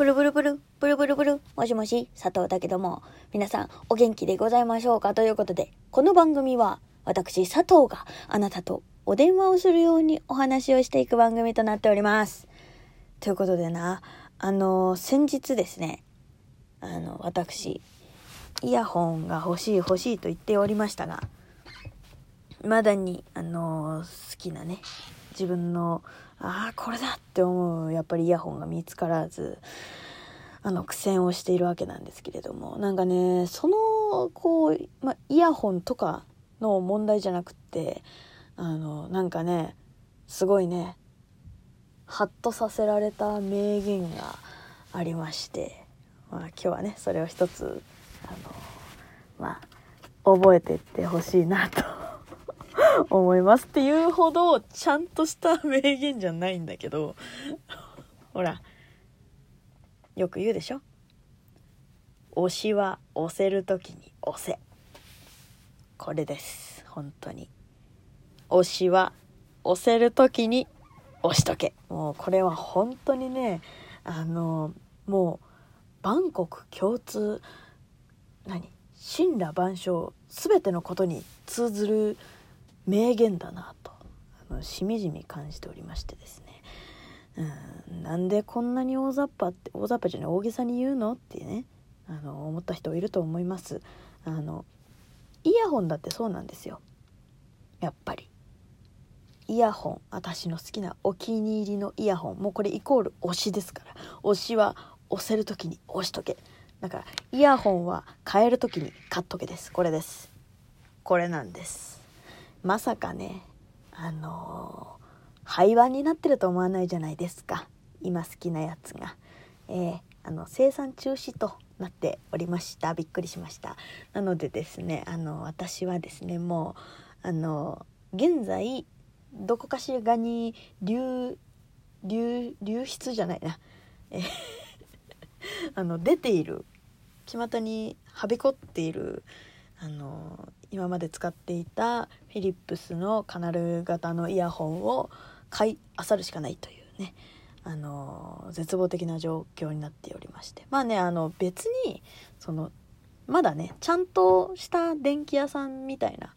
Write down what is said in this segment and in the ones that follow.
ブルブルブル、ブルブルブル、もしもし、佐藤だけども、皆さんお元気でございましょうか？ということで、この番組は、私佐藤があなたとお電話をするようにお話をしていく番組となっております。ということでな、あの、先日ですね、あの、私、イヤホンが欲しい欲しいと言っておりましたが、まだに、あの、好きなね、自分のああこれだって思うやっぱりイヤホンが見つからずあの苦戦をしているわけなんですけれどもなんかねそのこう、ま、イヤホンとかの問題じゃなくってあのなんかねすごいねハッとさせられた名言がありまして、まあ、今日はねそれを一つあのまあ覚えていってほしいなと 思いますっていうほどちゃんとした名言じゃないんだけど ほらよく言うでしょ？推しは押せる時に押せ。これです本当に。推しは押せる時に押しとけ。もうこれは本当にねあのもう万国共通何？神羅万象全てのことに通ずる名言だなとあのしみじみ感じておりましてですね。うんなんでこんなに大雑把って大雑把じゃない大げさに言うのってねあの思った人いると思います。あのイヤホンだってそうなんですよ。やっぱり。イヤホン私の好きなお気に入りのイヤホン。もうこれイコール推しですから。推しは押せる時に押しとけ。だからイヤホンは変える時に買っとけです。これです。これなんです。まさかねあのー、廃盤になってると思わないじゃないですか。今好きなやつが、えー、あの生産中止となっておりました。びっくりしました。なのでですねあの私はですねもうあの現在どこかしらに流流流出じゃないな、え あの出ている巷にはびこっているあの今まで使っていたフィリップスのカナル型のイヤホンを買い漁るしかないというねあの絶望的な状況になっておりまして。まあねあの別にそのまだねちゃんとした電気屋さんみたいな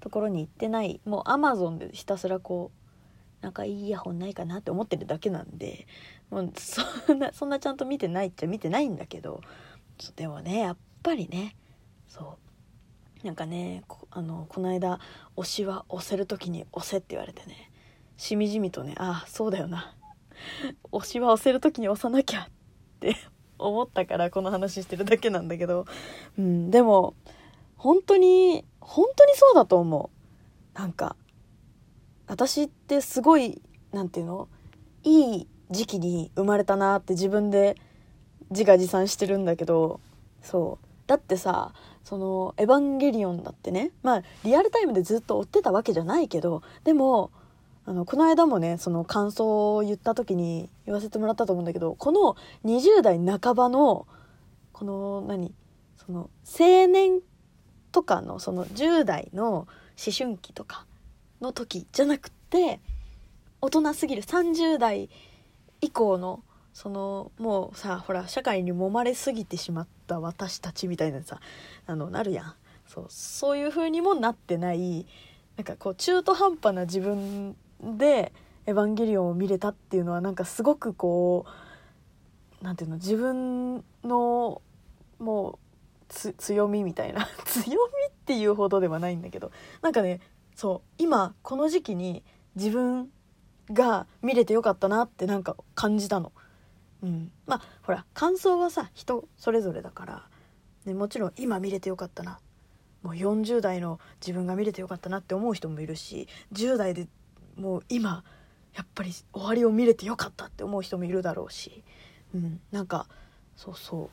ところに行ってないもうアマゾンでひたすらこうなんかいいイヤホンないかなって思ってるだけなんでもうそんなそんなちゃんと見てないっちゃ見てないんだけどでもねやっぱりねそうなんかねこあのこの間「推しは押せる時に押せ」って言われてね。しみじみとねああそうだよな。推しは押せる時に押さなきゃって 思ったからこの話してるだけなんだけど、うん、でも本当に本当にそうだと思う。なんか私ってすごい何て言うの？いい時期に生まれたなって自分で自画自賛してるんだけど。そう。だってさその「エヴァンゲリオン」だってね。まあリアルタイムでずっと追ってたわけじゃないけどでもあのこの間もねその感想を言った時に言わせてもらったと思うんだけどこの20代半ばのこの何？その青年とかのその10代の思春期とかの時じゃなくって大人すぎる30代以降のそのもうさほら社会に揉まれすぎてしまった私たちみたいなさあのなるやんそうそういう風にもなってないなんかこう中途半端な自分で「エヴァンゲリオン」を見れたっていうのはなんかすごくこう何ていうの自分のもう強みみたいな強みっていうほどではないんだけどなんかねそう今この時期に自分が見れてよかったなってなんか感じたの。うん、まあほら感想はさ人それぞれだから、ね、もちろん今見れてよかったな。もう40代の自分が見れてよかったなって思う人もいるし10代でもう今やっぱり終わりを見れてよかったって思う人もいるだろうし、うん、なんかそうそう。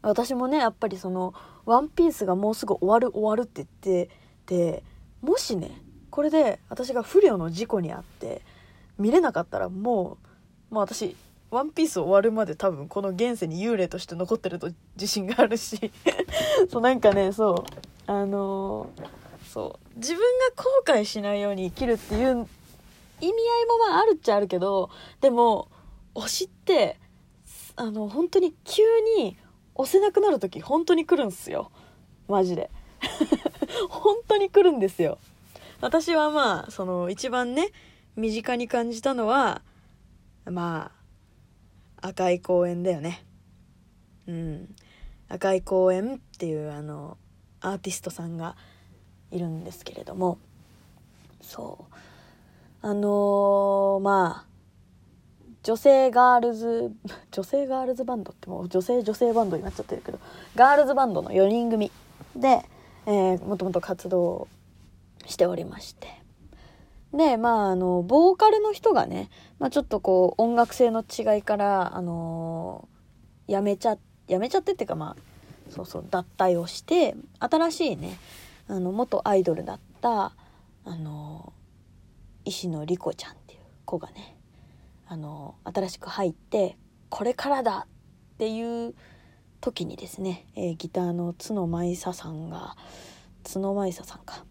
私もねやっぱりその「ワンピースがもうすぐ終わる終わるって言っててもしねこれで私が不慮の事故に遭って見れなかったらもうもう私ワンピース終わるまで多分この現世に幽霊として残ってると自信があるし。そうなんかねそう。あのー、そう。自分が後悔しないように生きるっていう意味合いもまああるっちゃあるけどでも推しってあの本当に急に押せなくなる時本当に来るんすよ。マジで。本当に来るんですよ。私はまあその一番ね身近に感じたのはまあ赤い公園だよね。うん。赤い公園っていうあのアーティストさんがいるんですけれども。そう。あのー、まあ女性ガールズ 女性ガールズバンドってもう女性女性バンドになっちゃってるけどガールズバンドの4人組で、えー、もともと活動しておりまして。でまああのボーカルの人がね、まあ、ちょっとこう音楽性の違いからあのー、やめちゃやめちゃってっていうかまあそうそう脱退をして新しいねあの元アイドルだったあの石野莉子ちゃんっていう子がねあの新しく入ってこれからだっていう時にですね、えー、ギターの角舞沙さんが角舞沙さんか、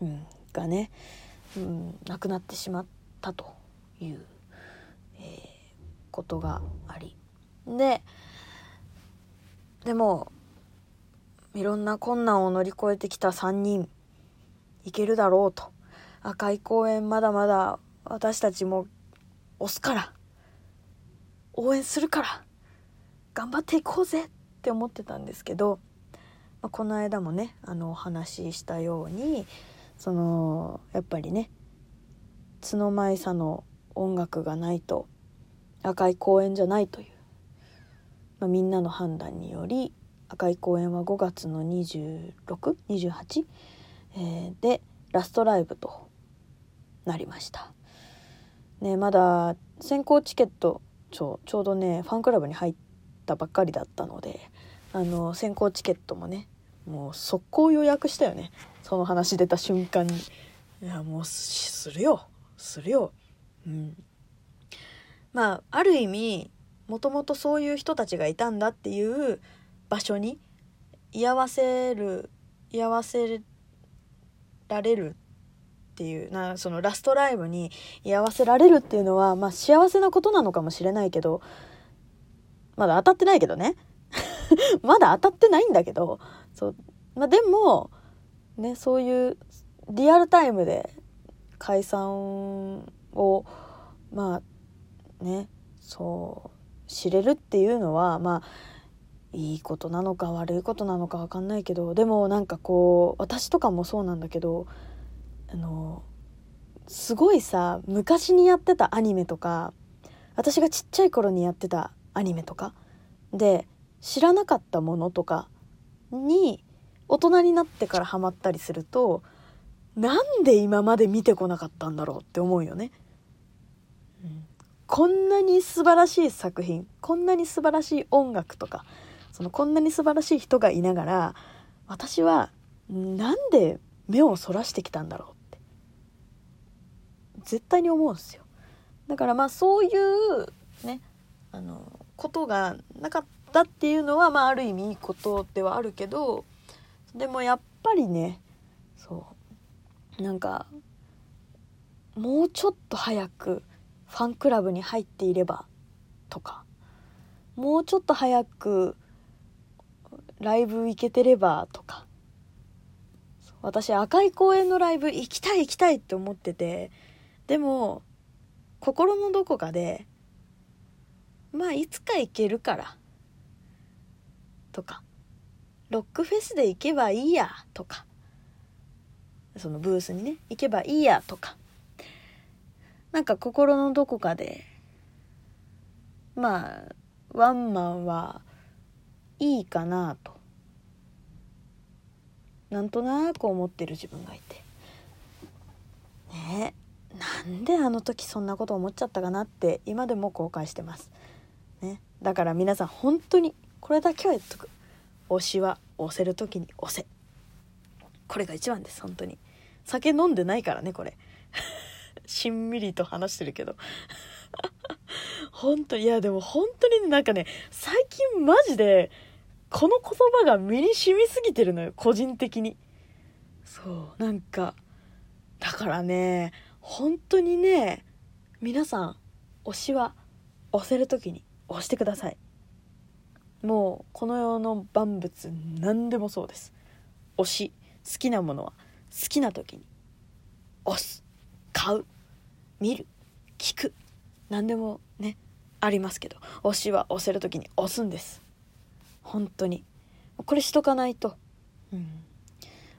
うん、がね、うん、亡くなってしまったという、えー、ことがあり。ででもいろんな困難を乗り越えてきた3人いけるだろうと。赤い公園まだまだ私たちも押すから。応援するから。頑張っていこうぜ。って思ってたんですけど、まあ、この間もねあのお話ししたようにそのやっぱりね角舞さの音楽がないと赤い公園じゃないという、まあ、みんなの判断により赤い公園は5月の2628、えー、でラストライブとなりました。ねまだ先行チケットちょちょうどねファンクラブに入ったばっかりだったのであの先行チケットもねもう速攻予約したよね。その話出た瞬間に。いやもうするよ。するよ。うん。まあある意味もともとそういう人たちがいたんだっていう場所に居合わせる居合わせられるっていうなそのラストライブに居合わせられるっていうのは、まあ、幸せなことなのかもしれないけどまだ当たってないけどねまだ当たってないんだけどそう、まあ、でも、ね、そういうリアルタイムで解散をまあねそう知れるっていうのはまあいいことなのか悪いことなのか分かんないけどでもなんかこう私とかもそうなんだけどあのすごいさ昔にやってたアニメとか私がちっちゃい頃にやってたアニメとかで知らなかったものとかに大人になってからハマったりするとなんで今まで見てこなかったんだろうって思うよね。うん、こんなに素晴らしい作品こんなに素晴らしい音楽とかそのこんなに素晴らしい人がいながら私はなんで目をそらしてきたんだろうって絶対に思うんですよだからまあそういうねあのことがなかったっていうのはまあある意味いいことではあるけどでもやっぱりねそうなんかもうちょっと早くファンクラブに入っていればとかもうちょっと早くライブ行けてればとか私赤い公園のライブ行きたい行きたいって思っててでも心のどこかでまあいつか行けるからとかロックフェスで行けばいいやとかそのブースにね行けばいいやとかなんか心のどこかでまあワンマンはいいかなとなんとなく思ってる自分がいてねなんであの時そんなこと思っちゃったかなって今でも後悔してます。ね、だから皆さん本当にこれだけは言っとく。推しは押せる時に押せ。これが一番です本当に。酒飲んでないからねこれ。しんみりと話してるけど。本当いやでも本当になんかね最近マジでこの言葉が身に染みすぎてるのよ個人的にそうなんかだからね本当にね皆さん推しは押せる時に押してくださいもうこの世の万物何でもそうです。推し好きなものは好きな時に押す。買う。見る。聞く。何でもねありますけど。推しは押せる時に押すんです。本当に。これしとかないと、うん、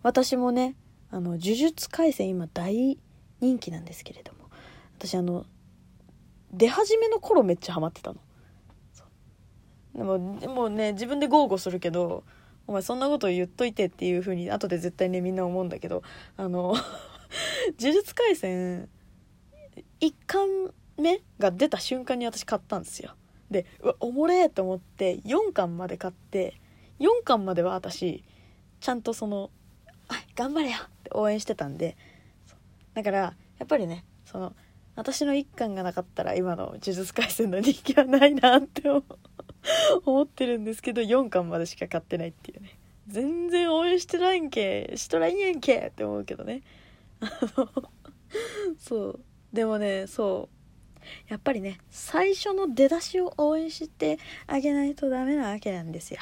私もねあの呪術廻戦今大人気なんですけれども。私あの出始めの頃めっちゃハマってたの。でもでもね自分で豪語するけどお前そんなこと言っといてっていう風に後で絶対ねみんな思うんだけどあの 呪術廻戦1巻目が出た瞬間に私買ったんですよでうわおもれえと思って4巻まで買って4巻までは私ちゃんとその「頑張れよ!」って応援してたんでだからやっぱりねその私の1巻がなかったら今の呪術廻戦の人気はないなって思う 思ってるんですけど4巻までしか買ってないっていうね。全然応援してないんけしとらんやんけって思うけどね。あのそう。でもねそう。やっぱりね最初の出だしを応援してあげないとダメなわけなんですよ。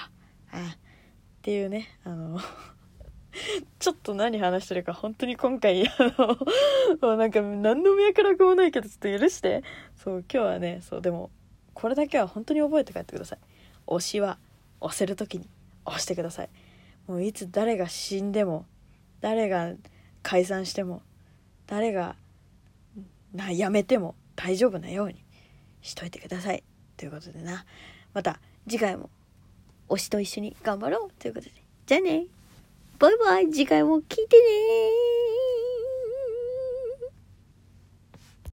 あっていうねあの ちょっと何話してるか本当に今回あの なんか何の脈絡もないけどちょっと許して。そう今日はねそうでもこれだけは本当に覚えて帰ってください。推しは押せる時に押してください。もういつ誰が死んでも誰が解散しても誰がなやめても大丈夫なようにしといてください。ということでな。また次回も推しと一緒に頑張ろう。ということで。じゃあね。バイバイ。次回も聞いてね